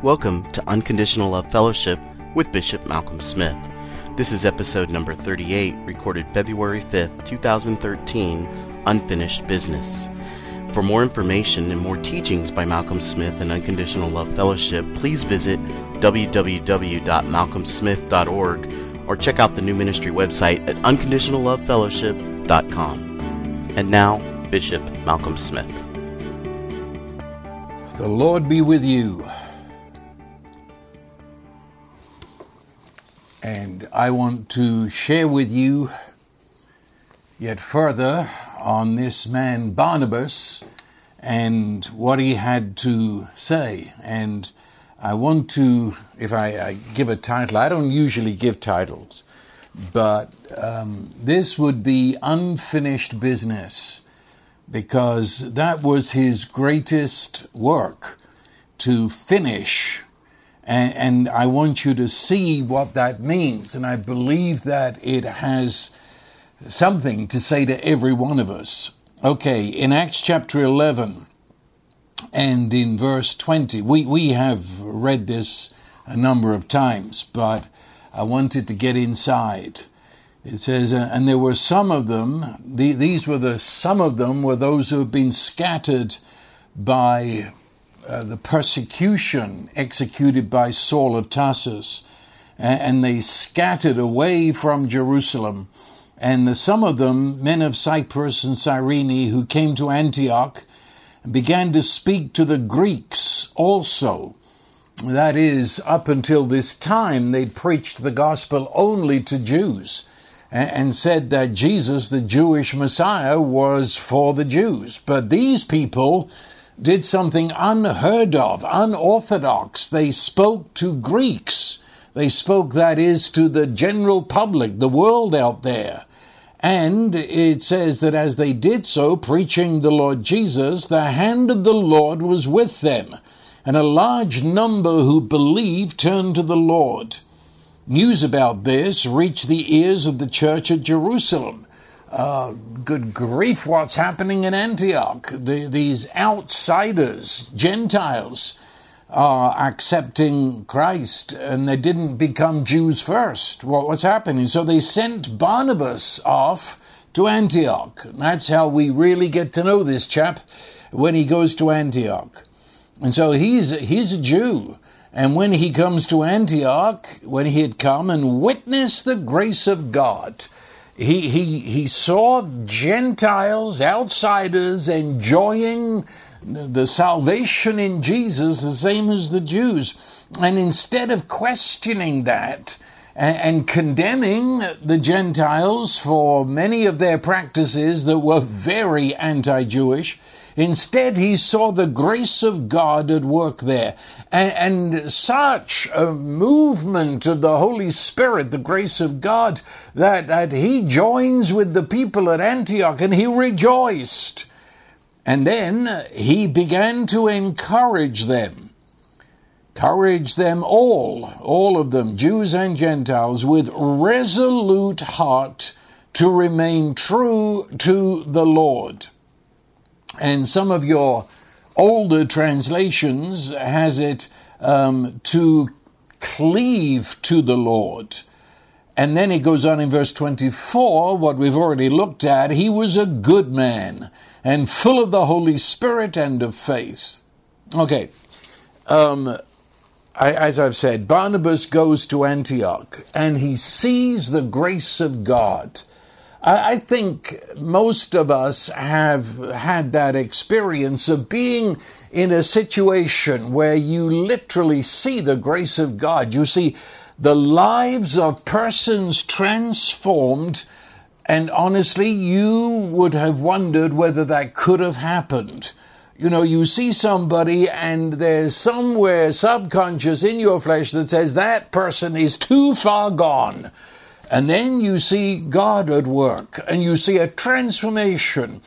Welcome to Unconditional Love Fellowship with Bishop Malcolm Smith. This is episode number 38, recorded February 5th, 2013, Unfinished Business. For more information and more teachings by Malcolm Smith and Unconditional Love Fellowship, please visit www.malcolmsmith.org or check out the new ministry website at unconditionallovefellowship.com. And now, Bishop Malcolm Smith. The Lord be with you. And I want to share with you yet further on this man Barnabas and what he had to say. And I want to, if I, I give a title, I don't usually give titles, but um, this would be Unfinished Business because that was his greatest work to finish and, and I want you to see what that means. And I believe that it has something to say to every one of us. Okay, in Acts chapter 11 and in verse 20, we, we have read this a number of times, but I wanted to get inside. It says, uh, and there were some of them, the, these were the, some of them were those who have been scattered by uh, the persecution executed by Saul of Tarsus, and, they scattered away from Jerusalem. And some of them, men of Cyprus and Cyrene, who came to Antioch, began to speak to the Greeks also. That is, up until this time, they preached the gospel only to Jews and said that Jesus, the Jewish Messiah, was for the Jews. But these people did something unheard of, unorthodox. They spoke to Greeks. They spoke, that is, to the general public, the world out there. And it says that as they did so, preaching the Lord Jesus, the hand of the Lord was with them, and a large number who believed turned to the Lord. News about this reached the ears of the church at Jerusalem, uh, good grief, what's happening in Antioch? The, these outsiders, Gentiles, are accepting Christ and they didn't become Jews first. What, what's happening? So they sent Barnabas off to Antioch. That's how we really get to know this chap when he goes to Antioch. And so he's, he's a Jew. And when he comes to Antioch, when he had come and witnessed the grace of God, he, he, he saw Gentiles, outsiders, enjoying the salvation in Jesus the same as the Jews. And instead of questioning that and, condemning the Gentiles for many of their practices that were very anti Jewish, Instead, he saw the grace of God at work there. And, and, such a movement of the Holy Spirit, the grace of God, that, that he joins with the people at Antioch and he rejoiced. And then he began to encourage them. Encourage them all, all of them, Jews and Gentiles, with resolute heart to remain true to the Lord and some of your older translations has it um, to cleave to the Lord. And then it goes on in verse 24, what we've already looked at. He was a good man and full of the Holy Spirit and of faith. Okay. Um, I, as I've said, Barnabas goes to Antioch and he sees the grace of God. I think most of us have had that experience of being in a situation where you literally see the grace of God. You see the lives of persons transformed, and honestly, you would have wondered whether that could have happened. You know, you see somebody, and there's somewhere subconscious in your flesh that says that person is too far gone and then you see God at work and you see a transformation.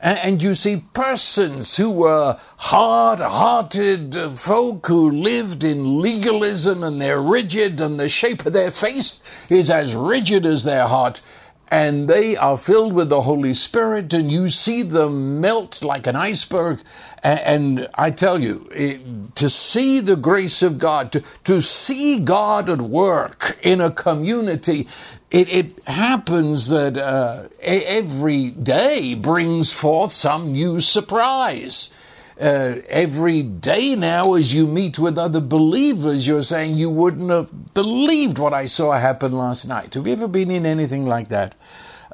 And you see persons who were hard hearted folk who lived in legalism and they're rigid and the shape of their face is as rigid as their heart. And they are filled with the Holy Spirit, and you see them melt like an iceberg. And, I tell you, to see the grace of God, to, to see God at work in a community, it, it happens that uh, every day brings forth some new surprise. Uh, every day now, as you meet with other believers, you're saying you wouldn't have believed what I saw happen last night. Have you ever been in anything like that?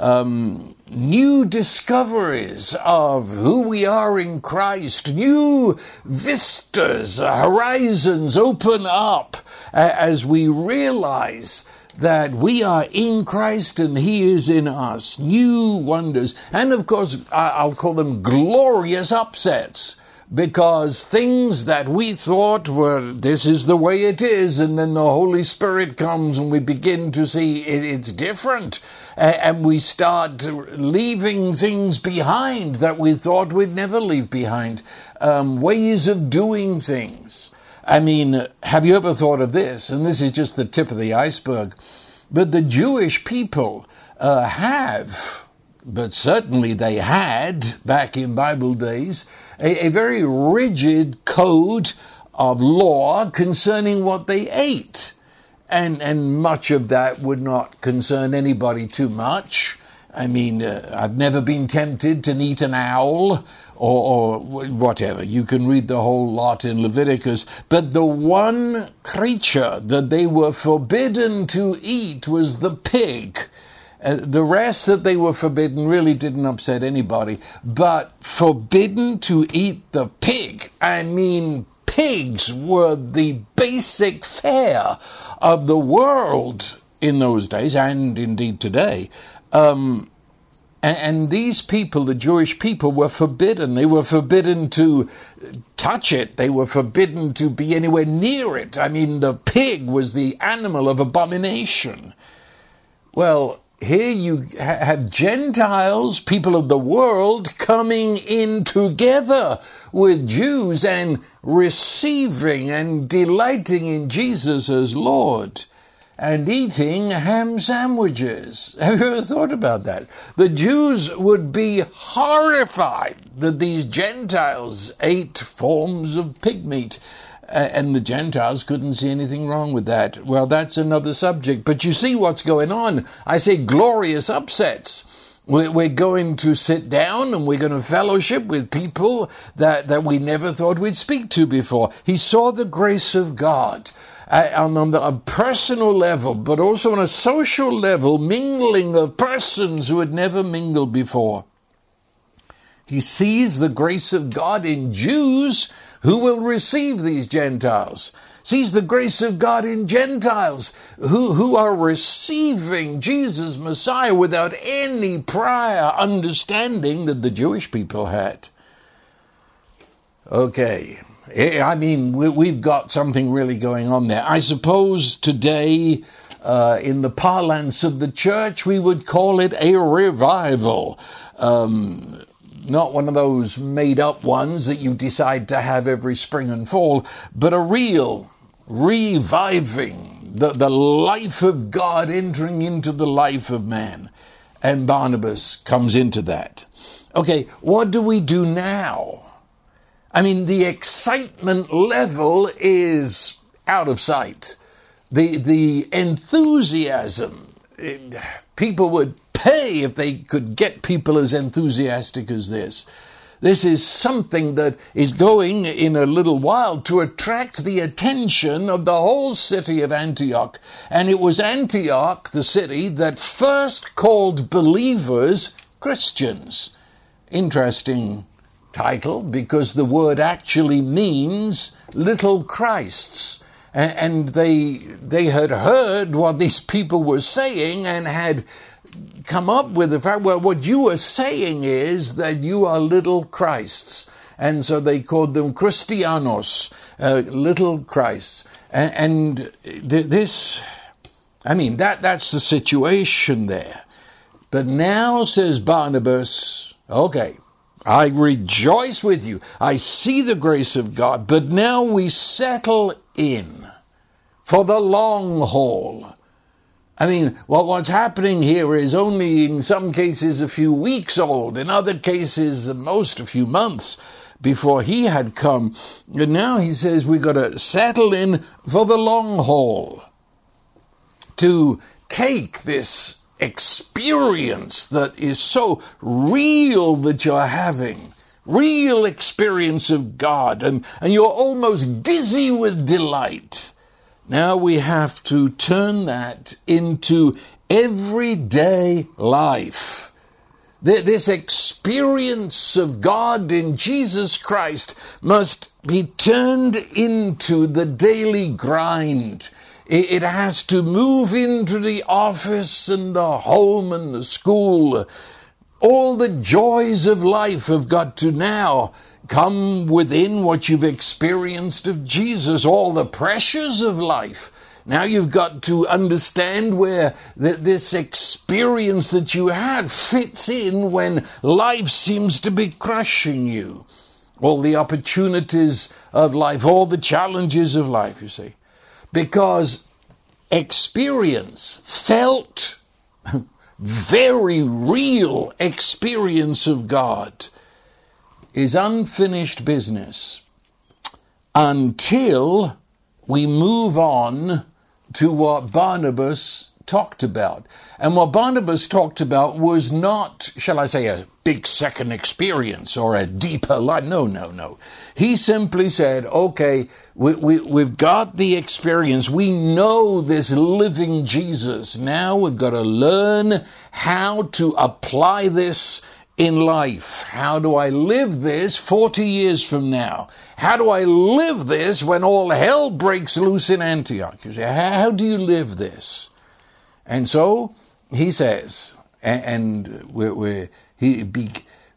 um, new discoveries of who we are in Christ, new vistas, horizons open up as we realize that we are in Christ and He is in us. New wonders. And of course, I'll call them glorious upsets because things that we thought were this is the way it is, and then the Holy Spirit comes and we begin to see it, it's different, and we start leaving things behind that we thought we'd never leave behind, um, ways of doing things. I mean, have you ever thought of this? And this is just the tip of the iceberg. But the Jewish people uh, have but certainly they had, back in Bible days, a, a very rigid code of law concerning what they ate. And, and much of that would not concern anybody too much. I mean, uh, I've never been tempted to eat an owl or, or, whatever. You can read the whole lot in Leviticus. But the one creature that they were forbidden to eat was the pig. Uh, the rest that they were forbidden really didn't upset anybody, but forbidden to eat the pig. I mean, pigs were the basic fare of the world in those days, and indeed today. Um, and, and, these people, the Jewish people, were forbidden. They were forbidden to touch it. They were forbidden to be anywhere near it. I mean, the pig was the animal of abomination. Well, here you have Gentiles, people of the world, coming in together with Jews and receiving and delighting in Jesus as Lord and eating ham sandwiches. Have you ever thought about that? The Jews would be horrified that these Gentiles ate forms of pig meat and the Gentiles couldn't see anything wrong with that. Well, that's another subject. But you see what's going on. I say glorious upsets. We're going to sit down and we're going to fellowship with people that, that we never thought we'd speak to before. He saw the grace of God uh, on a personal level, but also on a social level, mingling of persons who had never mingled before. He sees the grace of God in Jews who will receive these Gentiles. Sees the grace of God in Gentiles who, who are receiving Jesus Messiah without any prior understanding that the Jewish people had. Okay, I mean, we've got something really going on there. I suppose today, uh, in the parlance of the church, we would call it a revival. Um, not one of those made up ones that you decide to have every spring and fall, but a real reviving, the, the life of God entering into the life of man. And Barnabas comes into that. Okay, what do we do now? I mean, the excitement level is out of sight. The, the enthusiasm, people would pay if they could get people as enthusiastic as this. This is something that is going in a little while to attract the attention of the whole city of Antioch. And it was Antioch, the city, that first called believers Christians. Interesting title because the word actually means little Christs. And they, they had heard what these people were saying and had come up with the fact, well, what you are saying is that you are little Christs. And so they called them Christianos, uh, little Christs. And, and this, I mean, that, that's the situation there. But now, says Barnabas, okay, I rejoice with you. I see the grace of God, but now we settle in for the long haul I mean, well, what's happening here is only in some cases a few weeks old, in other cases, most a few months before he had come. And now he says we've got to settle in for the long haul to take this experience that is so real that you're having real experience of God, and, and you're almost dizzy with delight. Now we have to turn that into everyday life. This experience of God in Jesus Christ must be turned into the daily grind. It has to move into the office and the home and the school. All the joys of life have got to now come within what you've experienced of Jesus, all the pressures of life. Now you've got to understand where this experience that you had fits in when life seems to be crushing you. All the opportunities of life, all the challenges of life, you see. Because experience, felt, very real experience of God is unfinished business until we move on to what Barnabas talked about. And what Barnabas talked about was not, shall I say, a big second experience or a deeper life. No, no, no. He simply said, okay, we, we, we've got the experience. We know this living Jesus. Now we've got to learn how to apply this in life? How do I live this 40 years from now? How do I live this when all hell breaks loose in Antioch? You say, how do you live this? And so he says, and we're, we're, he, be,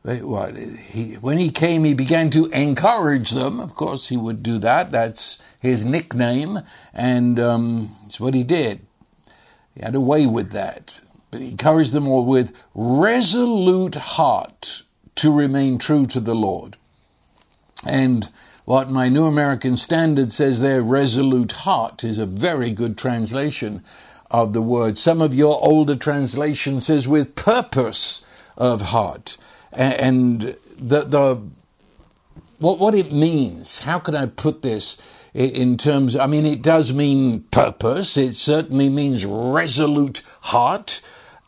what, he, when he came, he began to encourage them. Of course, he would do that. That's his nickname, and um, it's what he did. He had a way with that but he encouraged them all with resolute heart to remain true to the Lord. And what my New American Standard says there, resolute heart, is a very good translation of the word. Some of your older translation says with purpose of heart. And the, the what, what it means, how can I put this in terms, I mean, it does mean purpose. It certainly means resolute heart.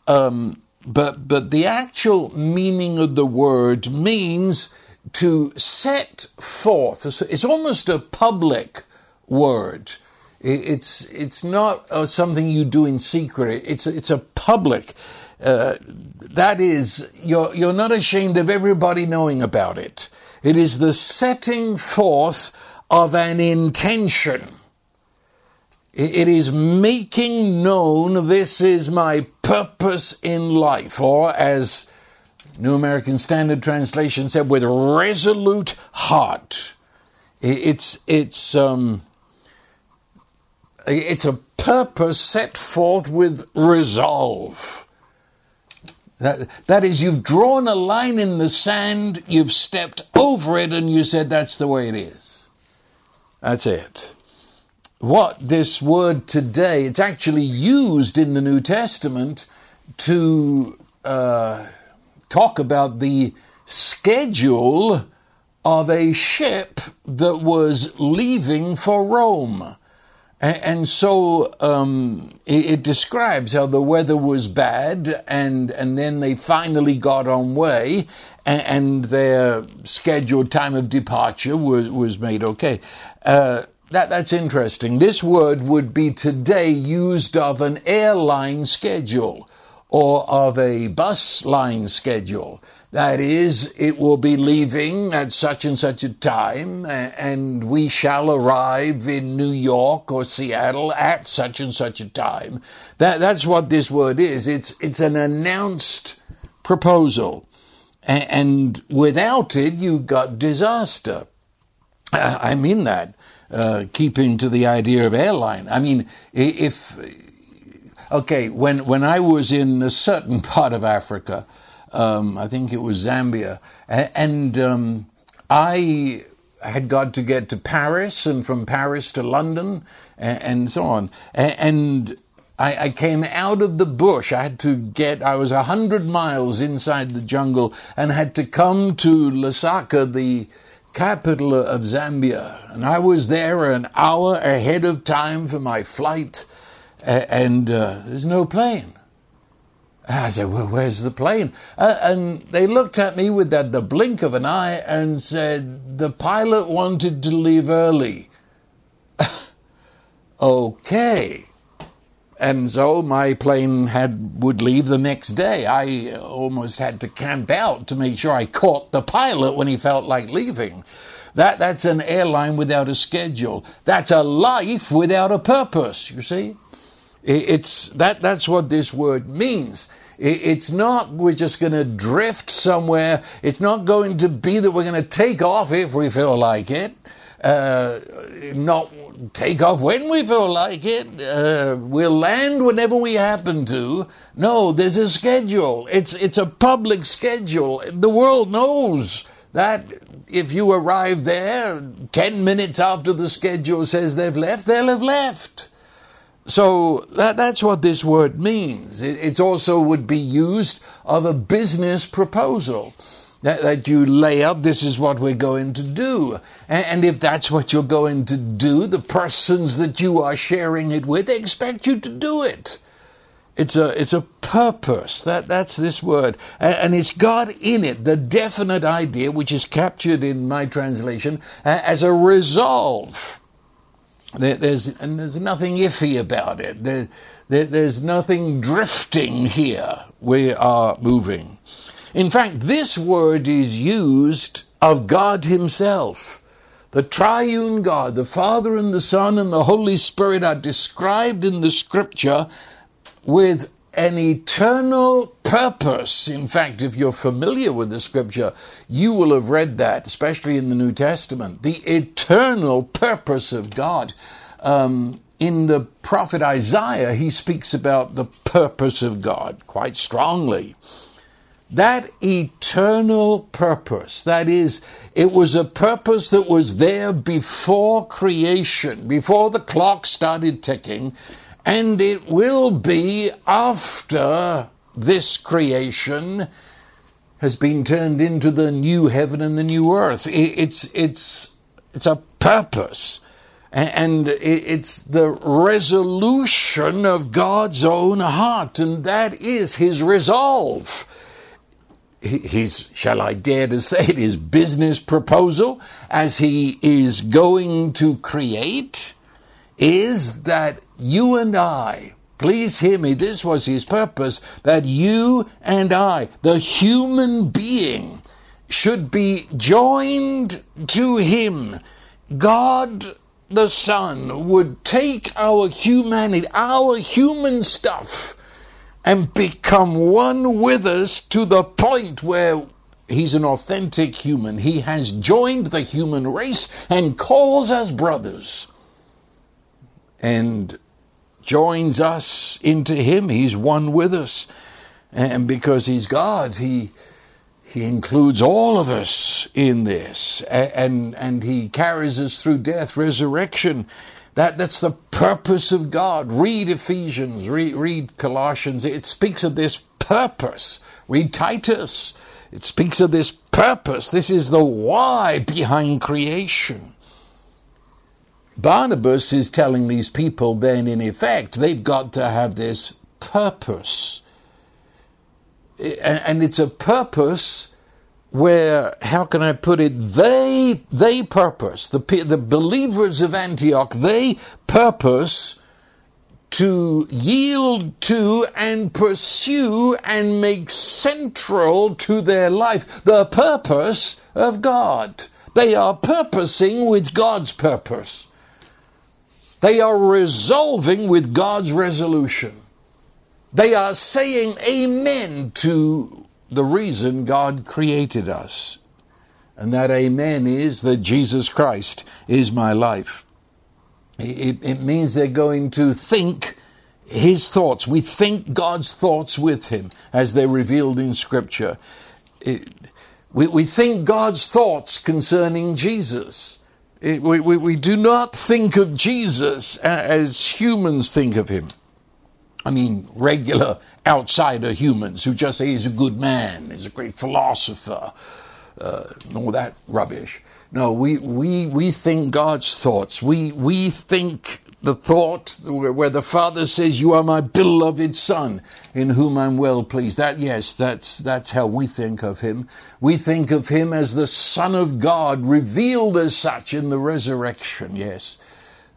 Um, but but the actual meaning of the word means to set forth. It's almost a public word. It's it's not uh, something you do in secret. It's it's a public. Uh, that is, you're you're not ashamed of everybody knowing about it. It is the setting forth of an intention. It is making known this is my purpose in life, or as New American Standard Translation said, with resolute heart. It's it's um, it's a purpose set forth with resolve. That, that is, you've drawn a line in the sand, you've stepped over it, and you said that's the way it is. That's it what this word today, it's actually used in the New Testament to uh, talk about the schedule of a ship that was leaving for Rome. And, so um, it, it, describes how the weather was bad, and and then they finally got on way, and, and their scheduled time of departure was was made okay. Uh, that, that's interesting. This word would be today used of an airline schedule or of a bus line schedule. That is, it will be leaving at such and such a time, and we shall arrive in New York or Seattle at such and such a time. That, that's what this word is. It's, it's an announced proposal. And without it, you've got disaster. Uh, I mean that uh, keeping to the idea of airline. I mean, if okay, when when I was in a certain part of Africa, um, I think it was Zambia, and um, I had got to get to Paris and from Paris to London and, and so on, and I, I, came out of the bush. I had to get, I was a hundred miles inside the jungle and had to come to Lusaka, the capital of Zambia. And I was there an hour ahead of time for my flight, and uh, there's no plane. I said, well, where's the plane? Uh, and they looked at me with that, the blink of an eye and said, the pilot wanted to leave early. okay. And so my plane had would leave the next day. I almost had to camp out to make sure I caught the pilot when he felt like leaving. That that's an airline without a schedule. That's a life without a purpose. You see, it's that that's what this word means. It's not we're just going to drift somewhere. It's not going to be that we're going to take off if we feel like it. Uh, not take off when we feel like it. Uh, we'll land whenever we happen to. No, there's a schedule. It's it's a public schedule. The world knows that if you arrive there ten minutes after the schedule says they've left, they'll have left. So that, that's what this word means. It it's also would be used of a business proposal that, that you lay out, this is what we're going to do. And, and if that's what you're going to do, the persons that you are sharing it with expect you to do it. It's a, it's a purpose. That, that's this word. And, and it's got in it the definite idea, which is captured in my translation, uh, as a resolve. There, there's, and there's nothing iffy about it. There, there, there's nothing drifting here. We are moving. In fact, this word is used of God Himself. The triune God, the Father and the Son and the Holy Spirit are described in the scripture with an eternal purpose. In fact, if you're familiar with the scripture, you will have read that, especially in the New Testament. The eternal purpose of God. Um, in the prophet Isaiah, he speaks about the purpose of God quite strongly that eternal purpose, that is, it was a purpose that was there before creation, before the clock started ticking, and it will be after this creation has been turned into the new heaven and the new earth. It's, it's, it's a purpose. And it's the resolution of God's own heart, and that is his resolve his, shall I dare to say it, his business proposal as he is going to create is that you and I, please hear me, this was his purpose, that you and I, the human being, should be joined to him. God the Son would take our humanity, our human stuff, and become one with us to the point where he's an authentic human. He has joined the human race and calls us brothers and joins us into him. He's one with us. And because he's God, he he includes all of us in this and and he carries us through death resurrection that, that's the purpose of God. Read Ephesians, read, read Colossians. It speaks of this purpose. Read Titus. It speaks of this purpose. This is the why behind creation. Barnabas is telling these people then, in effect, they've got to have this purpose. And it's a purpose where how can I put it? They they purpose the the believers of Antioch. They purpose to yield to and pursue and make central to their life the purpose of God. They are purposing with God's purpose. They are resolving with God's resolution. They are saying amen to the reason God created us. And that amen is that Jesus Christ is my life. It, it, means they're going to think his thoughts. We think God's thoughts with him as they're revealed in Scripture. It, we, we think God's thoughts concerning Jesus. It, we, we, we do not think of Jesus as humans think of him. I mean, regular outsider humans who just say he's a good man, he's a great philosopher, uh, all that rubbish. No, we, we, we think God's thoughts. We, we think the thought where the Father says, You are my beloved Son, in whom I'm well pleased. That, yes, that's, that's how we think of him. We think of him as the Son of God, revealed as such in the resurrection, yes.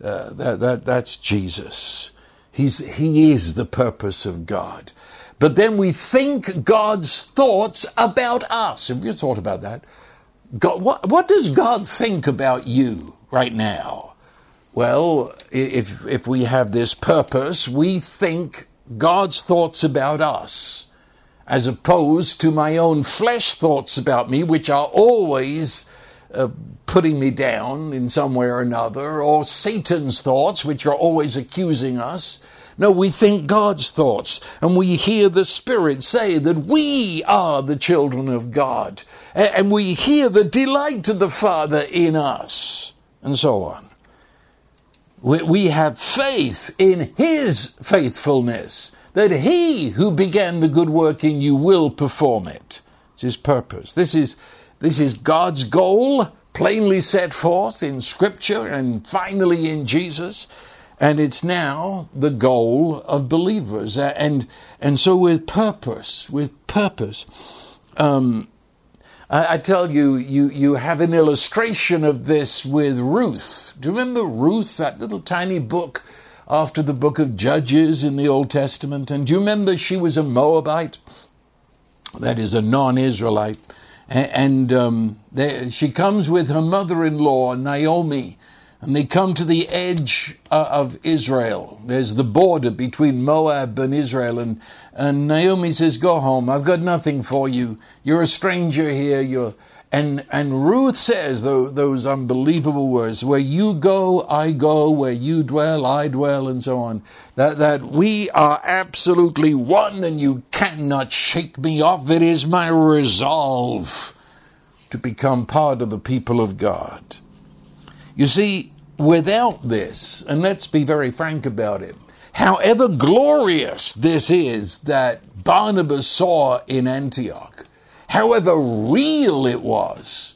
Uh, that, that, that's Jesus. He's, he is the purpose of God. But then we think God's thoughts about us. Have you thought about that? God, what, what does God think about you right now? Well, if, if we have this purpose, we think God's thoughts about us, as opposed to my own flesh thoughts about me, which are always uh, putting me down in some way or another, or Satan's thoughts, which are always accusing us. No, we think God's thoughts, and we hear the Spirit say that we are the children of God, and we hear the delight of the Father in us, and so on. We have faith in His faithfulness, that He who began the good work in you will perform it. It's His purpose. This is, this is God's goal, plainly set forth in Scripture and finally in Jesus and it's now the goal of believers. And and so with purpose, with purpose, um, I, I, tell you, you you have an illustration of this with Ruth. Do you remember Ruth, that little tiny book after the book of Judges in the Old Testament? And do you remember she was a Moabite? That is a non-Israelite. And, um, they, she comes with her mother-in-law Naomi, and they come to the edge uh, of Israel. There's the border between Moab and Israel, and, and Naomi says, Go home, I've got nothing for you. You're a stranger here. You're and and Ruth says those, those unbelievable words, where you go, I go, where you dwell, I dwell, and so on. That that we are absolutely one and you cannot shake me off. It is my resolve to become part of the people of God. You see, without this, and let's be very frank about it, however glorious this is that Barnabas saw in Antioch, however real it was,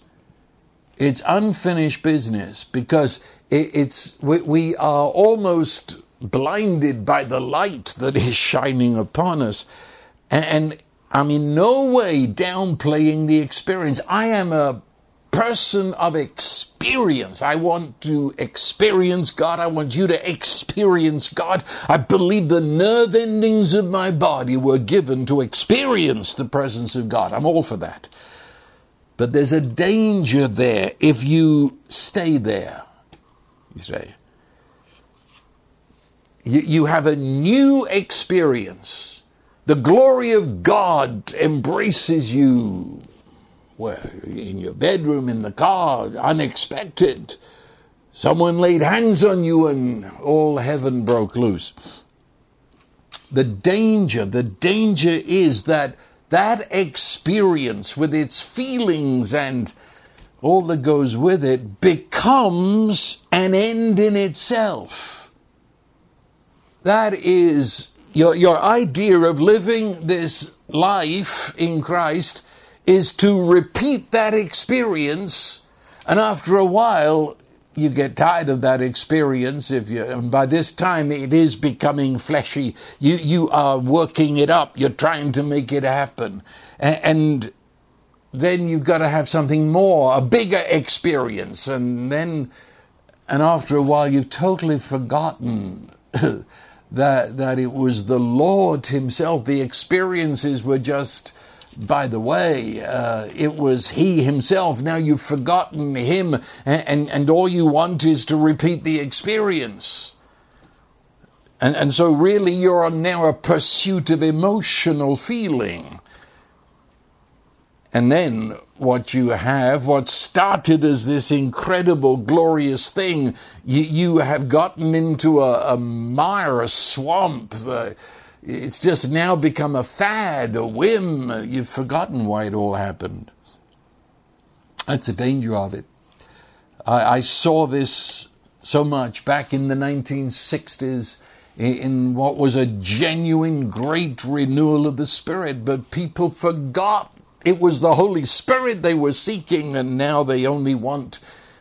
it's unfinished business because it's we, we are almost blinded by the light that is shining upon us. And, and I'm in no way downplaying the experience. I am a person of experience. I want to experience God. I want you to experience God. I believe the nerve endings of my body were given to experience the presence of God. I'm all for that. But there's a danger there if you stay there. You say, you, you have a new experience. The glory of God embraces you well, in your bedroom, in the car, unexpected. Someone laid hands on you and all heaven broke loose. The danger, the danger is that that experience with its feelings and all that goes with it becomes an end in itself. That is your, your idea of living this life in Christ is to repeat that experience, and after a while, you get tired of that experience if you and by this time it is becoming fleshy. You you are working it up. You're trying to make it happen. And, and then you've got to have something more a bigger experience. And then and after a while you've totally forgotten that that it was the lord himself. The experiences were just by the way, uh, it was he himself. Now you've forgotten him, and, and, and all you want is to repeat the experience. And, and so, really, you're on now a pursuit of emotional feeling. And then what you have, what started as this incredible, glorious thing, you, you have gotten into a, a mire, a swamp. Uh, it's just now become a fad, a whim. You've forgotten why it all happened. That's the danger of it. I, I saw this so much back in the 1960s in what was a genuine great renewal of the Spirit, but people forgot it was the Holy Spirit they were seeking, and now they only want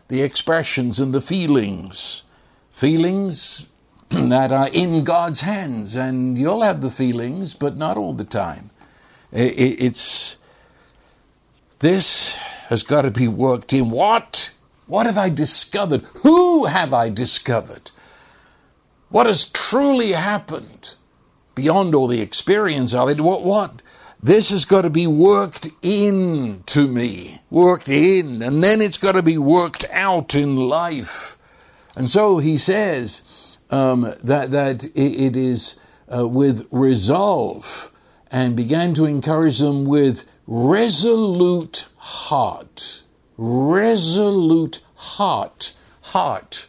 the expressions and the feelings. Feelings that are in God's hands, and you'll have the feelings, but not all the time. It's this has got to be worked in. What? What have I discovered? Who have I discovered? What has truly happened beyond all the experience of it? What? What? This has got to be worked in to me, worked in, and then it's got to be worked out in life. And so he says um, that that it is uh, with resolve, and began to encourage them with resolute heart, resolute heart, heart.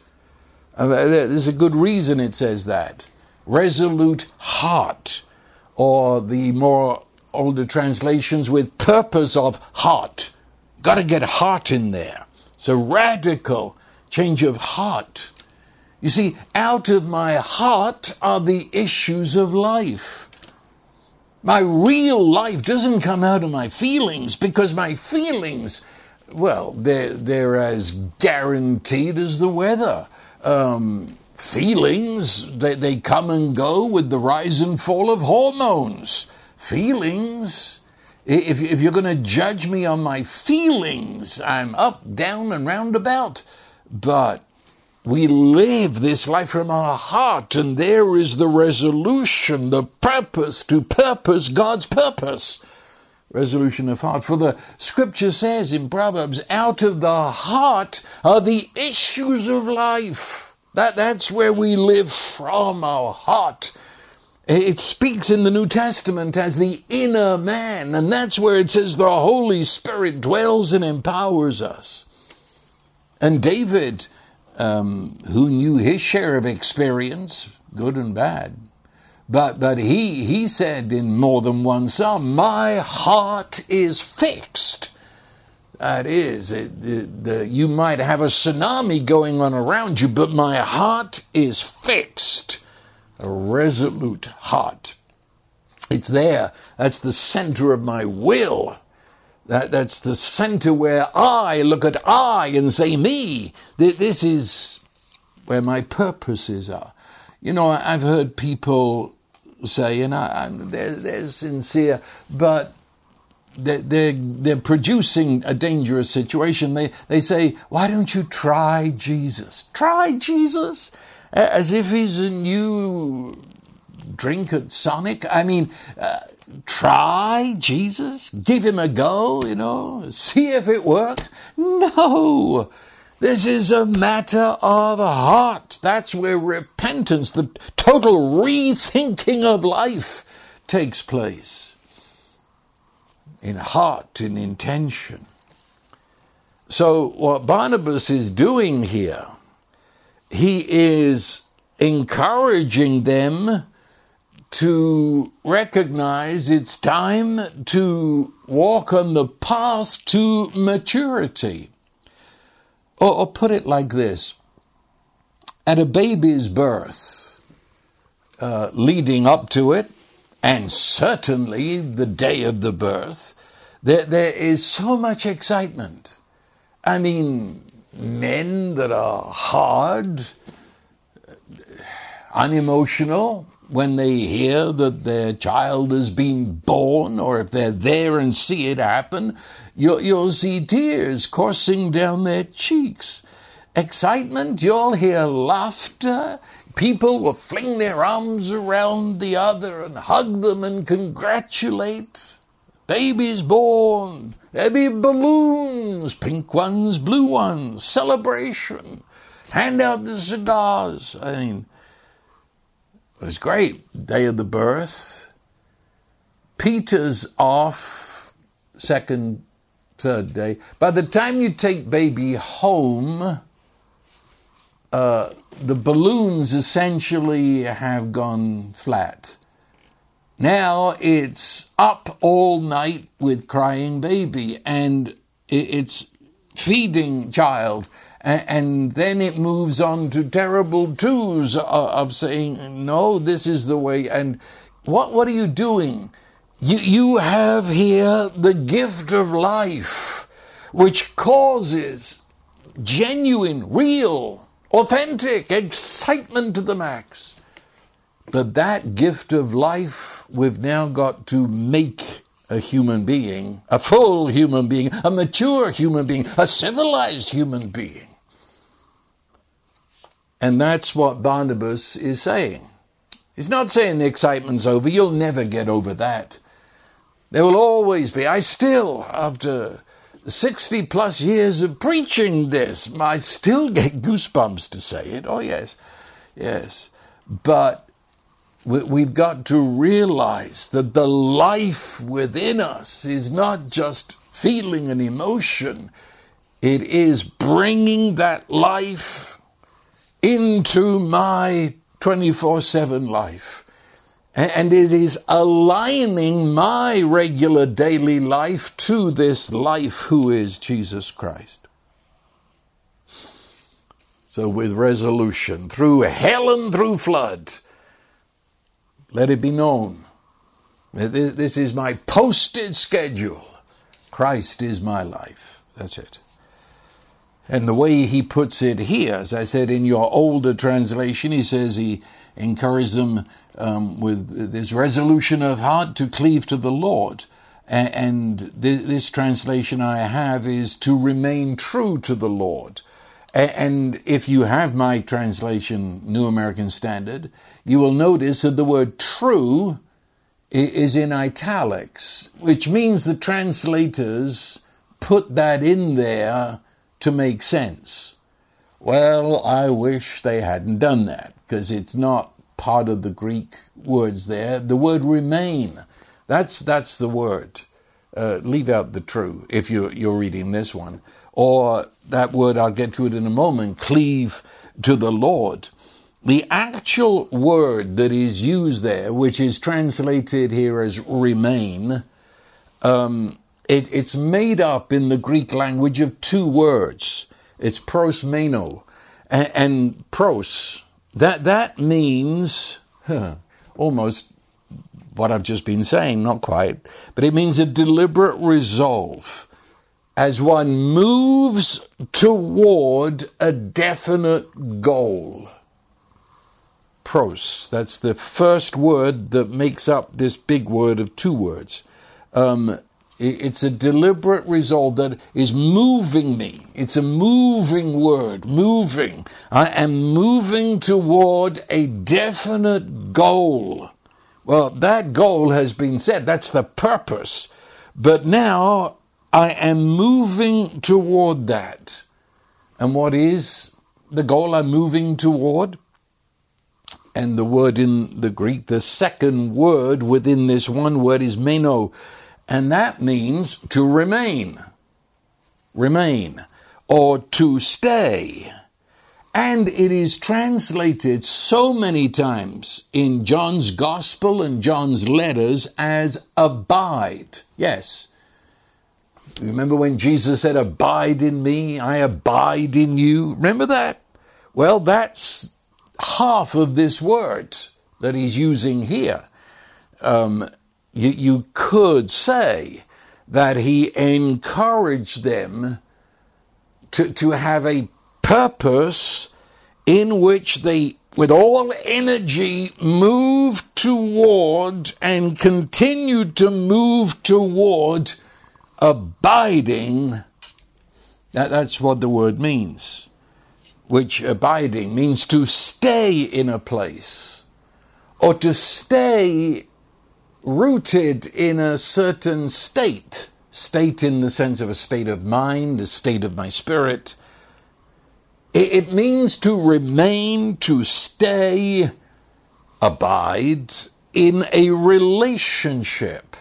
Uh, there's a good reason it says that. Resolute heart, or the more older translations with purpose of heart. Got to get heart in there. It's a radical change of heart. You see, out of my heart are the issues of life. My real life doesn't come out of my feelings because my feelings, well, they're, they're as guaranteed as the weather. Um, feelings, they, they come and go with the rise and fall of hormones feelings. If, if you're going to judge me on my feelings, I'm up, down, and roundabout. But we live this life from our heart, and there is the resolution, the purpose to purpose God's purpose. Resolution of heart. For the scripture says in Proverbs, out of the heart are the issues of life. That, that's where we live from our heart. It speaks in the New Testament as the inner man, and that's where it says the Holy Spirit dwells and empowers us. And David, um, who knew his share of experience, good and bad, but but he he said in more than one psalm, "My heart is fixed." That is, it, the, you might have a tsunami going on around you, but my heart is fixed a resolute heart. It's there. That's the center of my will. That, that's the center where I look at I and say me. This is where my purposes are. You know, I've heard people say, and I, they're, they're sincere, but they're, they're, they're producing a dangerous situation. They, they say, why don't you try Jesus? Try Jesus? as if he's a new drink at Sonic. I mean, uh, try Jesus, give him a go, you know, see if it works. No. This is a matter of heart. That's where repentance, the total rethinking of life, takes place. In heart, in intention. So, what Barnabas is doing here he is encouraging them to recognize it's time to walk on the path to maturity. Or, or, put it like this at a baby's birth, uh, leading up to it, and certainly the day of the birth, there, there is so much excitement. I mean, men that are hard, unemotional, when they hear that their child has been born, or if they're there and see it happen, you'll, you'll see tears coursing down their cheeks. Excitement, you'll hear laughter. People will fling their arms around the other and hug them and congratulate. Baby's born. There'll be balloons, pink ones, blue ones, celebration. Hand out the cigars. I mean, it was great. Day of the birth. Peter's off, second, third day. By the time you take baby home, uh, the balloons essentially have gone flat. Now it's up all night with crying baby and it's feeding child And then it moves on to terrible twos of saying, no, this is the way. And what, what are you doing? You, you have here the gift of life, which causes genuine, real, authentic excitement to the max. But that gift of life, we've now got to make a human being, a full human being, a mature human being, a civilized human being. And that's what Barnabas is saying. He's not saying the excitement's over. You'll never get over that. There will always be. I still, after 60 plus years of preaching this, I still get goosebumps to say it. Oh, yes, yes. But we've got to realize that the life within us is not just feeling an emotion, it is bringing that life into my 24 7 life. And it is aligning my regular daily life to this life who is Jesus Christ. So, with resolution, through hell and through flood, let it be known that this is my posted schedule. Christ is my life. That's it. And the way he puts it here, as I said in your older translation, he says he encouraged them um, with this resolution of heart to cleave to the Lord. And this translation I have is to remain true to the Lord. And if you have my translation, New American Standard, you will notice that the word true is in italics, which means the translators put that in there to make sense. Well, I wish they hadn't done that because it's not part of the Greek words there. The word remain, that's, that's the word. Uh, leave out the true if you're, you're reading this one or that word, I'll get to it in a moment, cleave to the Lord. The actual word that is used there, which is translated here as remain, um, it, it's made up in the Greek language of two words. It's prosmeno and, and pros. That, that means huh, almost what I've just been saying, not quite, but it means a deliberate resolve as one moves toward a definite goal. Pros, that's the first word that makes up this big word of two words. Um, it's a deliberate resolve that is moving me. It's a moving word, moving. I am moving toward a definite goal. Well, that goal has been set. That's the purpose. But now I am moving toward that. And what is the goal I'm moving toward? And the word in the Greek, the second word within this one word is meno, and that means to remain, remain, or to stay. And it is translated so many times in John's Gospel and John's letters as abide. Yes, Remember when Jesus said, Abide in me, I abide in you? Remember that? Well, that's half of this word that he's using here. Um, you, you could say that he encouraged them to, to have a purpose in which they, with all energy, moved toward and continued to move toward abiding, that, that's what the word means. Which abiding means to stay in a place or to stay rooted in a certain state. State in the sense of a state of mind, a state of my spirit. It means to remain, to stay, abide in a relationship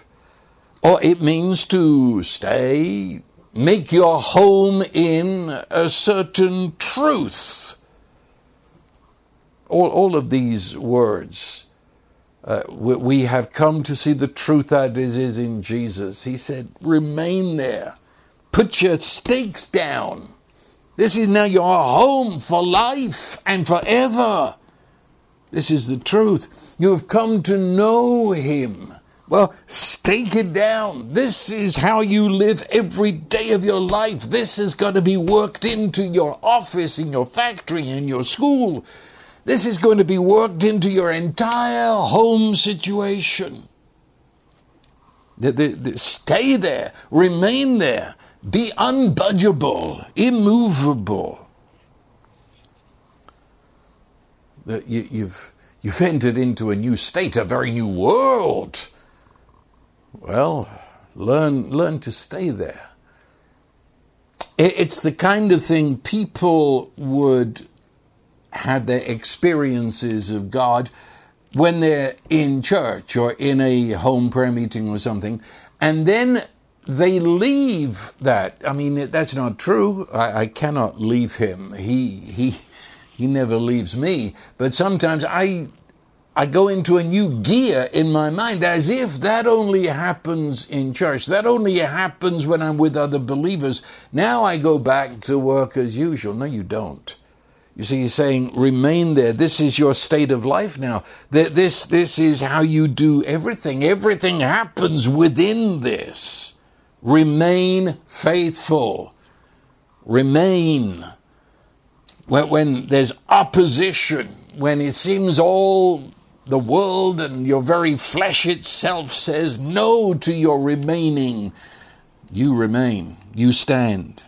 or it means to stay, make your home in a certain truth. All, all of these words, uh, we, we have come to see the truth that is, is in Jesus. He said, remain there, put your stakes down, This is now your home for life and forever. This is the truth. You have come to know Him. Well, stake it down. This is how you live every day of your life. This has got to be worked into your office, in your factory, in your school. This is going to be worked into your entire home situation. The, the, the, stay there, remain there, be unbudgeable, immovable. that you, you've you've entered into a new state, a very new world. Well, learn learn to stay there. It's the kind of thing people would have their experiences of God when they're in church or in a home prayer meeting or something, and then they leave that. I mean, that's not true. I, I cannot leave him. He he he never leaves me. But sometimes I I go into a new gear in my mind as if that only happens in church. That only happens when I'm with other believers. Now I go back to work as usual. No, you don't. You see, he's saying, remain there. This is your state of life now. This, this is how you do everything. Everything happens within this. Remain faithful. Remain when, when there's opposition, when it seems all the world and your very flesh itself says no to your remaining, you remain, you stand.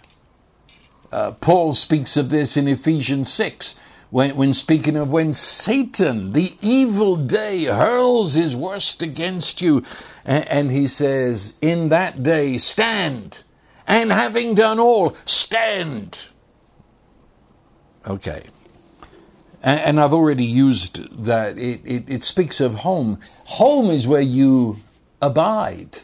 Uh, Paul speaks of this in Ephesians 6 when, when speaking of when Satan, the evil day, hurls his worst against you. And, and he says, In that day, stand. And having done all, stand. Okay. And, and I've already used that. It, it, it speaks of home. Home is where you abide.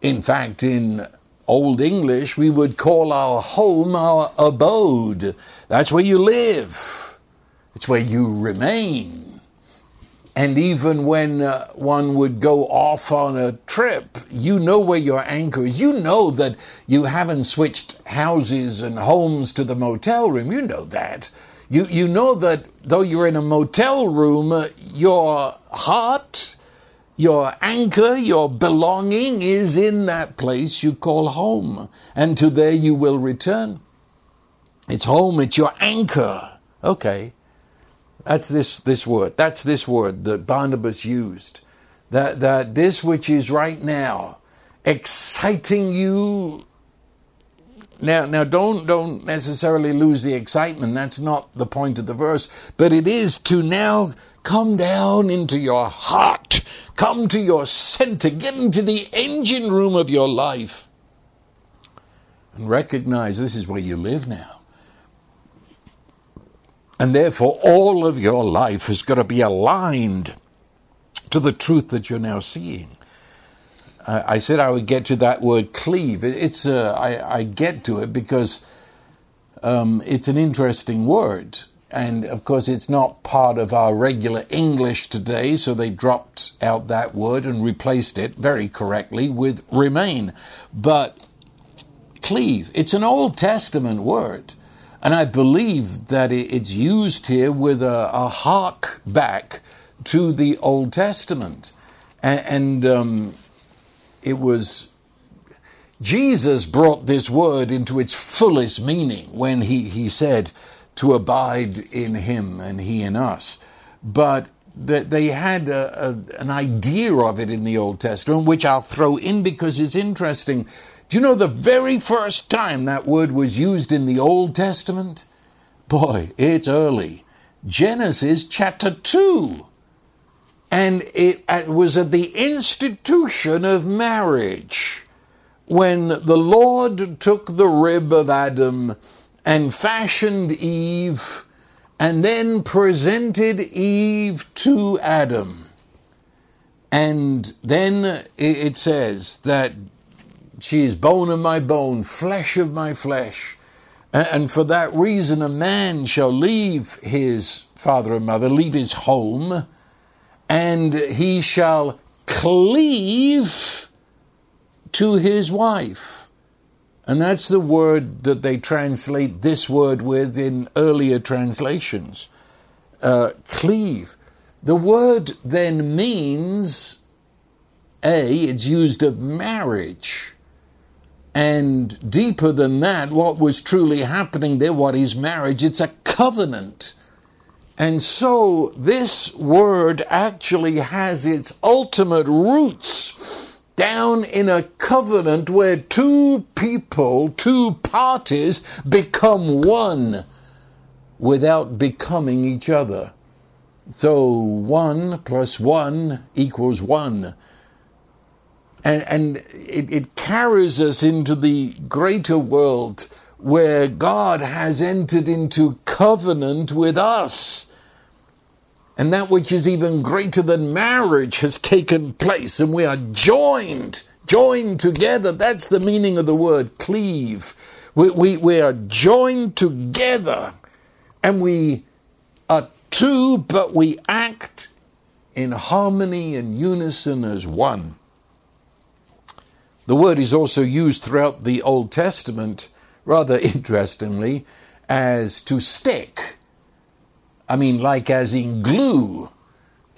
In fact, in Old English, we would call our home our abode. That's where you live, it's where you remain. And even when uh, one would go off on a trip, you know where your anchor is. You know that you haven't switched houses and homes to the motel room. You know that. You, you know that though you're in a motel room, uh, your heart, your anchor, your belonging is in that place you call home. And to there you will return. It's home, it's your anchor. Okay. That's this, this word. That's this word that Barnabas used. That, that this which is right now exciting you. Now, now don't, don't necessarily lose the excitement. That's not the point of the verse. But it is to now come down into your heart, come to your center, get into the engine room of your life, and recognize this is where you live now. And therefore, all of your life has got to be aligned to the truth that you're now seeing. I said I would get to that word cleave. It's uh, I, I, get to it because um, it's an interesting word. And of course, it's not part of our regular English today, so they dropped out that word and replaced it very correctly with remain. But cleave, it's an Old Testament word. And I believe that it's used here with a, a hark back to the Old Testament. And, and um, it was Jesus brought this word into its fullest meaning when he, he said to abide in him and he in us. But that they had a, a, an idea of it in the Old Testament, which I'll throw in because it's interesting. Do you know the very first time that word was used in the Old Testament? Boy, it's early. Genesis chapter 2. And it, it was at the institution of marriage when the Lord took the rib of Adam and fashioned Eve and then presented Eve to Adam. And then it says that she is bone of my bone, flesh of my flesh. And for that reason, a man shall leave his father and mother, leave his home, and he shall cleave to his wife. And that's the word that they translate this word with in earlier translations. Uh, cleave. The word then means A, it's used of marriage. And deeper than that, what was truly happening there, what is marriage? It's a covenant. And so this word actually has its ultimate roots down in a covenant where two people, two parties become one without becoming each other. So one plus one equals one. And, and it, it carries us into the greater world where God has entered into covenant with us and that which is even greater than marriage has taken place, and we are joined, joined together. That's the meaning of the word cleave. We, we, we are joined together, and we are two, but we act in harmony and unison as one. The word is also used throughout the Old Testament, rather interestingly, as to stick I mean, like as in glue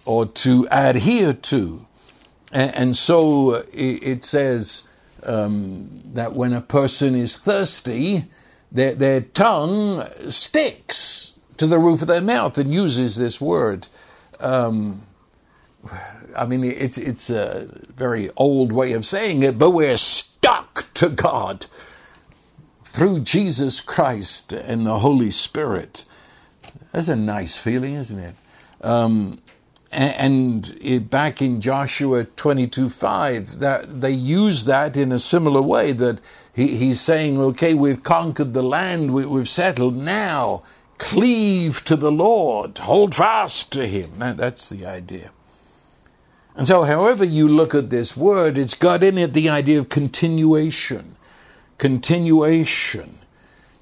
or to adhere to. And, so uh, it, it says um, that when a person is thirsty, their, their tongue sticks to the roof of their mouth and uses this word. Um, I mean, it's, it's a very old way of saying it, but we're stuck to God through Jesus Christ and the Holy Spirit. That's a nice feeling, isn't it? Um, and, it, back in Joshua 22 5, that they use that in a similar way that he, he's saying, okay, we've conquered the land, we, we've settled now, cleave to the Lord, hold fast to him. That, that's the idea. And so, however you look at this word, it's got in it the idea of continuation, continuation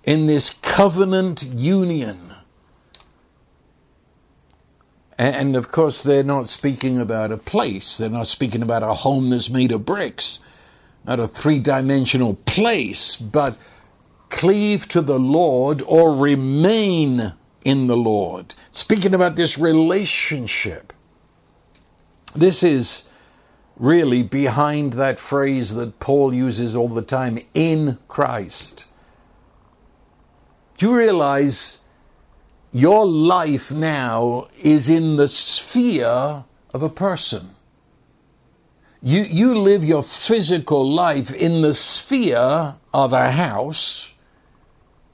in this covenant union and of course, they're not speaking about a place. They're not speaking about a home that's made of bricks, not a three dimensional place, but cleave to the Lord or remain in the Lord. Speaking about this relationship. This is really behind that phrase that Paul uses all the time in Christ. Do you realize your life now is in the sphere of a person. You, you live your physical life in the sphere of a house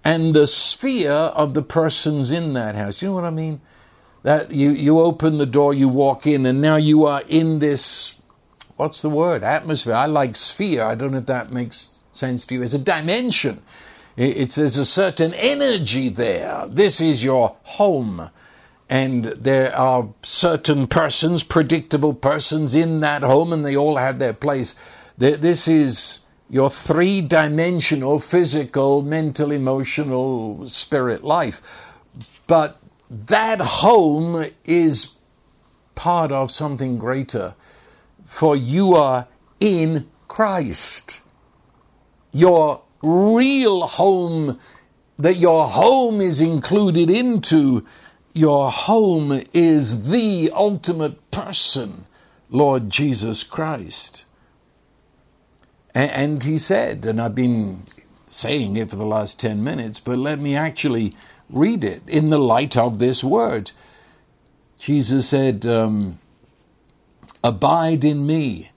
and the sphere of the persons in that house. You know what I mean? That you, you open the door, you walk in, and now you are in this, what's the word? Atmosphere. I like sphere. I don't know if that makes sense to you. It's a dimension. It's, there's a certain energy there. This is your home. And there are certain persons, predictable persons in that home, and they all have their place. This is your three dimensional physical, mental, emotional, spirit life. But that home is part of something greater, for you are in Christ. Your real home that your home is included into. Your home is the ultimate person, Lord Jesus Christ. And he said, and I've been saying it for the last 10 minutes, but let me actually read it in the light of this word. Jesus said, um, Abide in me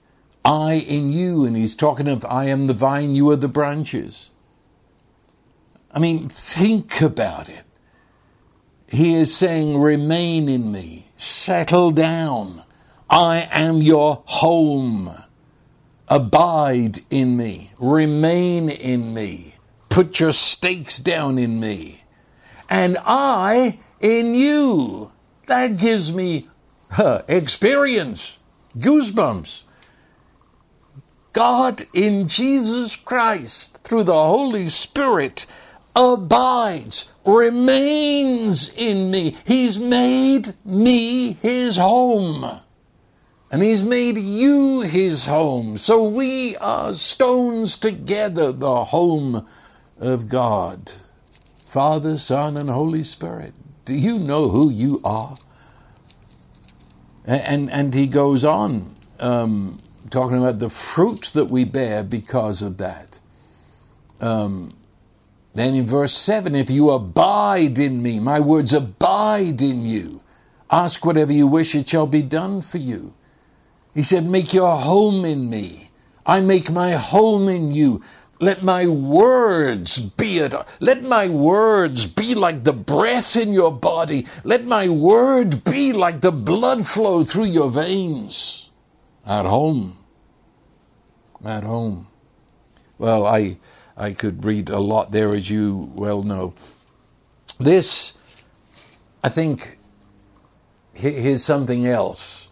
I in you, and he's talking of I am the vine, you are the branches. I mean, think about it. He is saying, Remain in me, settle down. I am your home. Abide in me, remain in me, put your stakes down in me, and I in you. That gives me huh, experience, goosebumps. God in Jesus Christ through the Holy Spirit abides, remains in me. He's made me his home. And he's made you his home. So we are stones together, the home of God. Father, Son, and Holy Spirit. Do you know who you are? And, and, and he goes on um, talking about the fruit that we bear because of that. Um, then in verse 7 if you abide in me, my words abide in you, ask whatever you wish, it shall be done for you. He said, Make your home in me. I make my home in you. Let my words be it. Let my words be like the breath in your body. Let my word be like the blood flow through your veins. At home. At home. Well, I I could read a lot there, as you well know. This, I think, here's something else.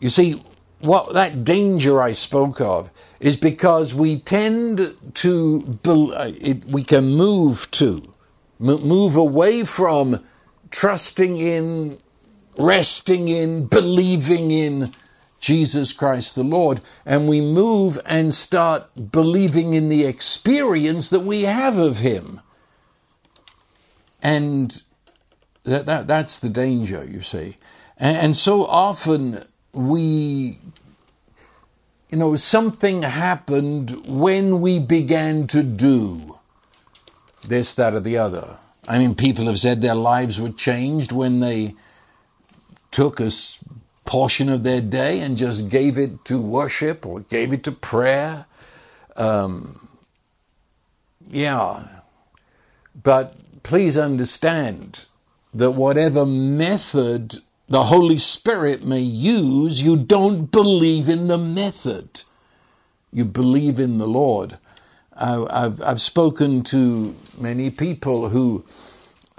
You see, what that danger I spoke of is because we tend to, uh, it, we can move to, move away from trusting in, resting in, believing in Jesus Christ the Lord, and we move and start believing in the experience that we have of Him. And that, that that's the danger, you see. And, and so often we you know, something happened when we began to do this, that, or the other. I mean, people have said their lives were changed when they took a portion of their day and just gave it to worship or gave it to prayer. Um, yeah. But please understand that whatever method the Holy Spirit may use, you don't believe in the method. You believe in the Lord. I've, I've spoken to many people who,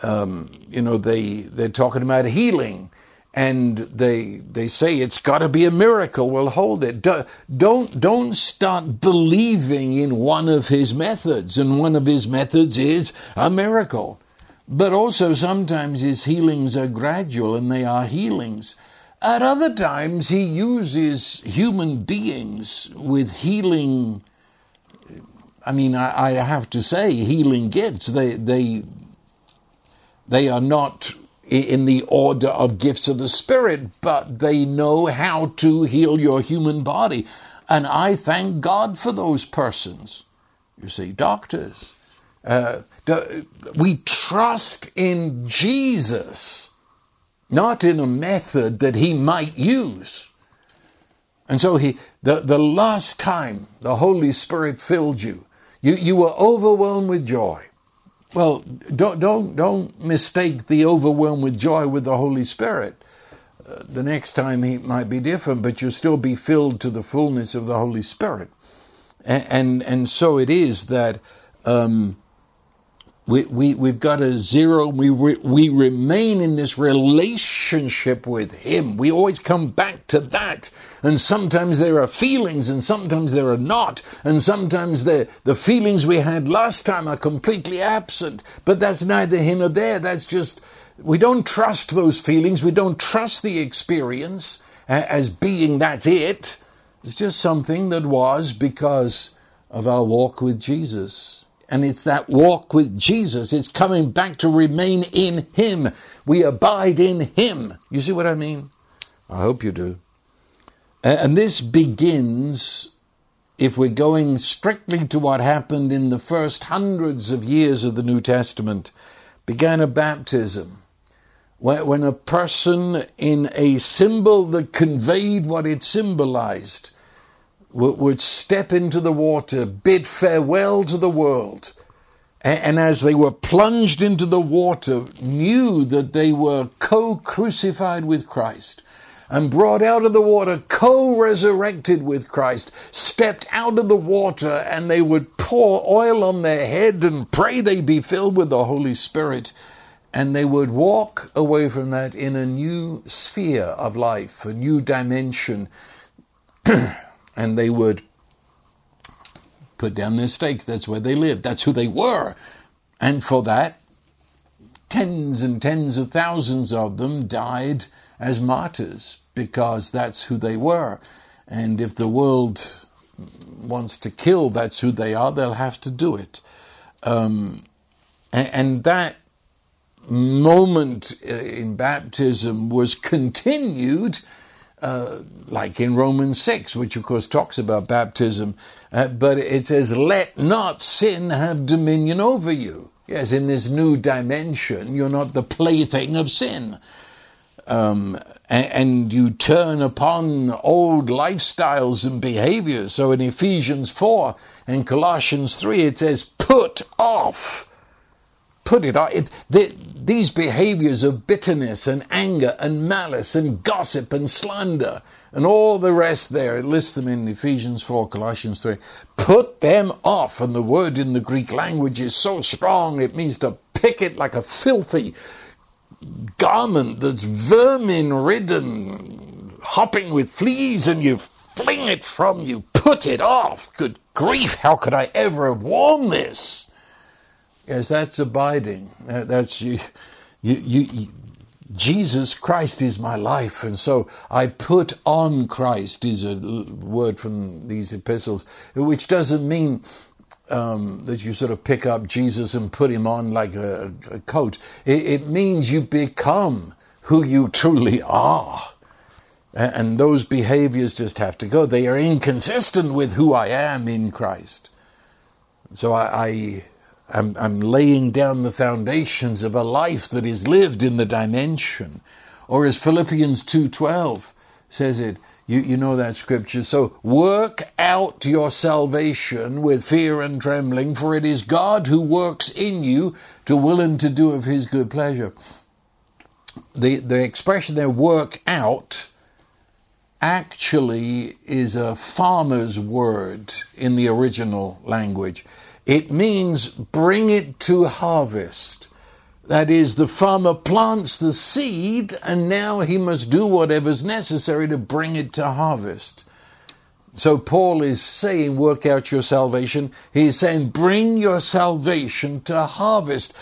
um, you know, they, they're talking about healing and they, they say it's got to be a miracle. Well, hold it. Don't, don't start believing in one of his methods. And one of his methods is a miracle. But also, sometimes his healings are gradual and they are healings. At other times, he uses human beings with healing. I mean, I, I have to say, healing gifts. They, they, they are not in the order of gifts of the Spirit, but they know how to heal your human body. And I thank God for those persons. You see, doctors. Uh, we trust in Jesus, not in a method that he might use. And so he, the, the last time the Holy Spirit filled you, you, you were overwhelmed with joy. Well, don't, don't, don't mistake the overwhelmed with joy with the Holy Spirit. Uh, the next time he might be different, but you'll still be filled to the fullness of the Holy Spirit. And, and, and so it is that um, we, we, we've got a zero. We, re, we remain in this relationship with Him. We always come back to that. And sometimes there are feelings and sometimes there are not. And sometimes the, the feelings we had last time are completely absent. But that's neither here nor there. That's just, we don't trust those feelings. We don't trust the experience as being that's it. It's just something that was because of our walk with Jesus. And it's that walk with Jesus. It's coming back to remain in Him. We abide in Him. You see what I mean? I hope you do. And this begins, if we're going strictly to what happened in the first hundreds of years of the New Testament, began a baptism. When a person in a symbol that conveyed what it symbolized would step into the water, bid farewell to the world, and as they were plunged into the water, knew that they were co crucified with Christ, and brought out of the water, co resurrected with Christ, stepped out of the water, and they would pour oil on their head and pray they be filled with the Holy Spirit. And they would walk away from that in a new sphere of life, a new dimension. and they would put down their stakes. That's where they lived. That's who they were. And for that, tens and tens of thousands of them died as martyrs. because that's who they were. And if the world wants to kill, that's who they are, they'll have to do it. Um, and, and, that moment uh, in baptism was continued, uh, like in Romans 6, which of course talks about baptism, uh, but it says, Let not sin have dominion over you. Yes, in this new dimension, you're not the plaything of sin. Um, and, and you turn upon old lifestyles and behaviors. So in Ephesians 4 and Colossians 3, it says, put off. Put it. It, the, these behaviors of bitterness and anger and malice and gossip and slander and all the rest there, it lists them in Ephesians 4, Colossians 3. Put them off. And the word in the Greek language is so strong, it means to pick it like a filthy garment that's vermin ridden, hopping with fleas, and you fling it from you, put it off. Good grief, how could I ever have worn this? Yes, that's abiding. That's you, you, you, Jesus Christ is my life, and so I put on Christ is a word from these epistles, which doesn't mean um, that you sort of pick up Jesus and put him on like a, a coat. It, it, means you become who you truly are. And those behaviors just have to go. They are inconsistent with who I am in Christ. So I, I am I'm laying down the foundations of a life that is lived in the dimension. Or as Philippians 2.12 says it, you, you know that scripture. So work out your salvation with fear and trembling, for it is God who works in you to will and to do of his good pleasure. The, the expression there, work out, actually is a farmer's word in the original language. It means bring it to harvest. That is, the farmer plants the seed and now he must do whatever's necessary to bring it to harvest. So Paul is saying, work out your salvation. He's saying, bring your salvation to harvest.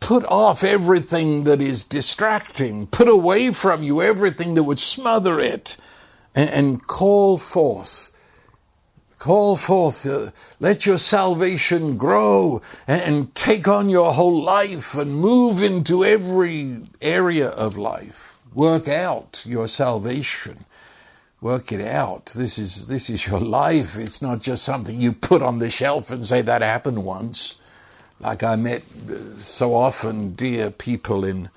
Put off everything that is distracting. Put away from you everything that would smother it and, and call forth Call forth, uh, let your salvation grow and, and take on your whole life and move into every area of life. Work out your salvation. Work it out. This is, this is your life. It's not just something you put on the shelf and say that happened once. Like I met uh, so often dear people in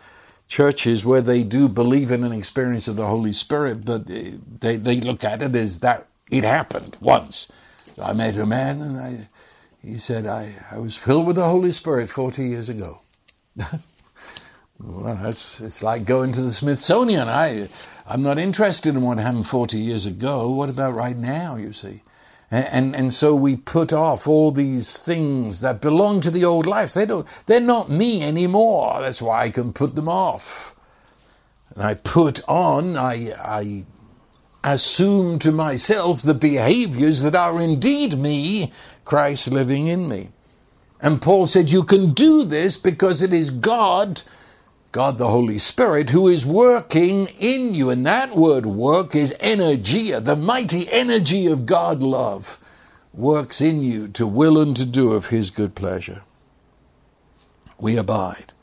churches where they do believe in an experience of the Holy Spirit, but uh, they, they look at it as that it happened once. I met a man and I, he said, I, I was filled with the Holy Spirit 40 years ago. well, that's, it's like going to the Smithsonian. I, I'm not interested in what happened 40 years ago. What about right now, you see? And, and, and so we put off all these things that belong to the old life. They don't, they're not me anymore. That's why I can put them off. And I put on, I, I assume to myself the behaviors that are indeed me, Christ living in me. And Paul said, You can do this because it is God, God the Holy Spirit, who is working in you. And that word work is energia, the mighty energy of God love works in you to will and to do of His good pleasure. We abide.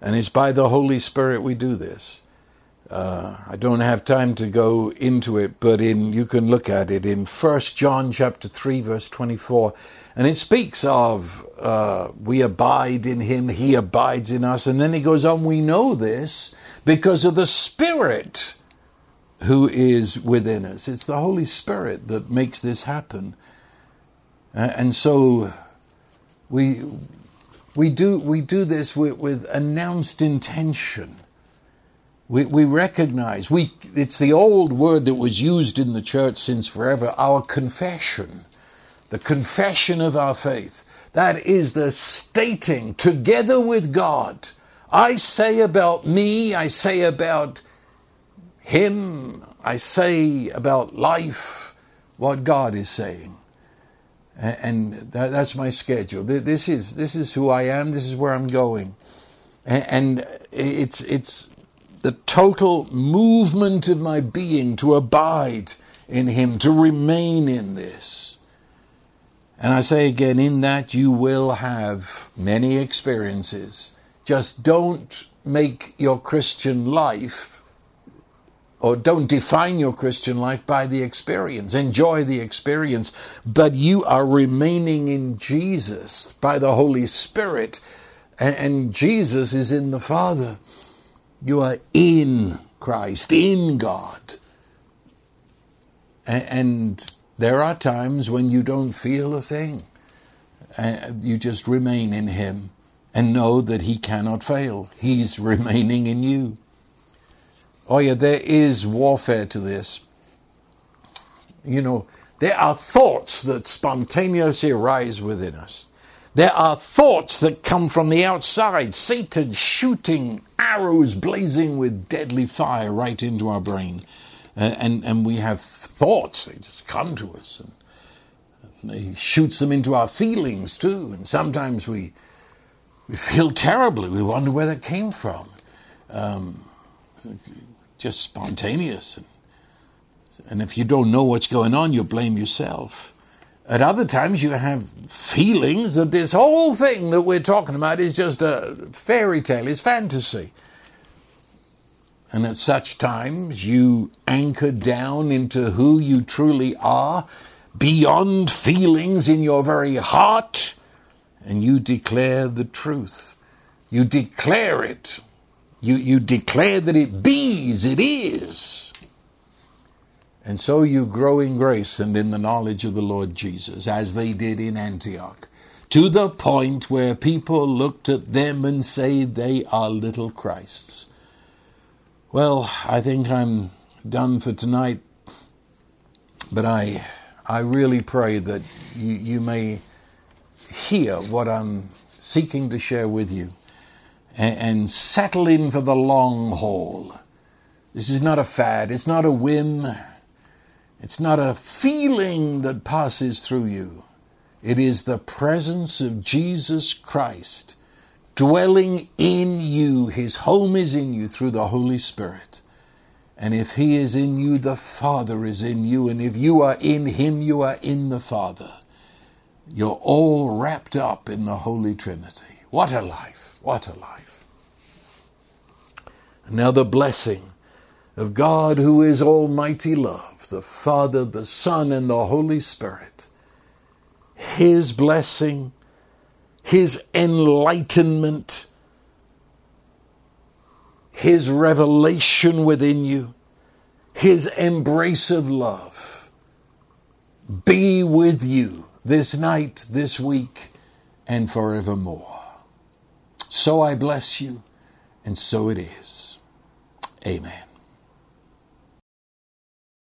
And it's by the Holy Spirit we do this. Uh, I don't have time to go into it, but in you can look at it in First John chapter three, verse twenty-four, and it speaks of uh, we abide in Him, He abides in us, and then he goes on. We know this because of the Spirit who is within us. It's the Holy Spirit that makes this happen, uh, and so we we do we do this with, with announced intention we, we recognize, we, it's the old word that was used in the church since forever, our confession, the confession of our faith. That is the stating together with God. I say about me, I say about him, I say about life what God is saying. And that, that's my schedule. This is, this is who I am, this is where I'm going. And it's, it's the total movement of my being to abide in Him, to remain in this. And I say again, in that you will have many experiences. Just don't make your Christian life or don't define your Christian life by the experience. Enjoy the experience, but you are remaining in Jesus by the Holy Spirit, and, Jesus is in the Father. You are in Christ, in God. And there are times when you don't feel a thing. You just remain in Him and know that He cannot fail. He's remaining in you. Oh, yeah, there is warfare to this. You know, there are thoughts that spontaneously arise within us. There are thoughts that come from the outside, Satan shooting arrows blazing with deadly fire right into our brain. Uh, and, and we have thoughts, they just come to us. And, he shoots them into our feelings too. And sometimes we, we feel terribly. We wonder where that came from. Um, just spontaneous. And, and if you don't know what's going on, you blame yourself. At other times, you have feelings that this whole thing that we're talking about is just a fairy tale, is fantasy. And at such times, you anchor down into who you truly are, beyond feelings in your very heart, and you declare the truth. You declare it. You, you declare that it bees, it is. And so you grow in grace and in the knowledge of the Lord Jesus, as they did in Antioch, to the point where people looked at them and say they are little Christs. Well, I think I'm done for tonight, but I, I really pray that you, you may hear what I'm seeking to share with you and, and settle in for the long haul. This is not a fad, it's not a whim. It's not a feeling that passes through you. It is the presence of Jesus Christ dwelling in you. His home is in you through the Holy Spirit. And if He is in you, the Father is in you. And if you are in Him, you are in the Father. You're all wrapped up in the Holy Trinity. What a life! What a life. The blessing of God who is Almighty Love, the Father, the Son, and the Holy Spirit. His blessing, His enlightenment, His revelation within you, His embrace of love be with you this night, this week, and forevermore. So I bless you, and so it is. Amen.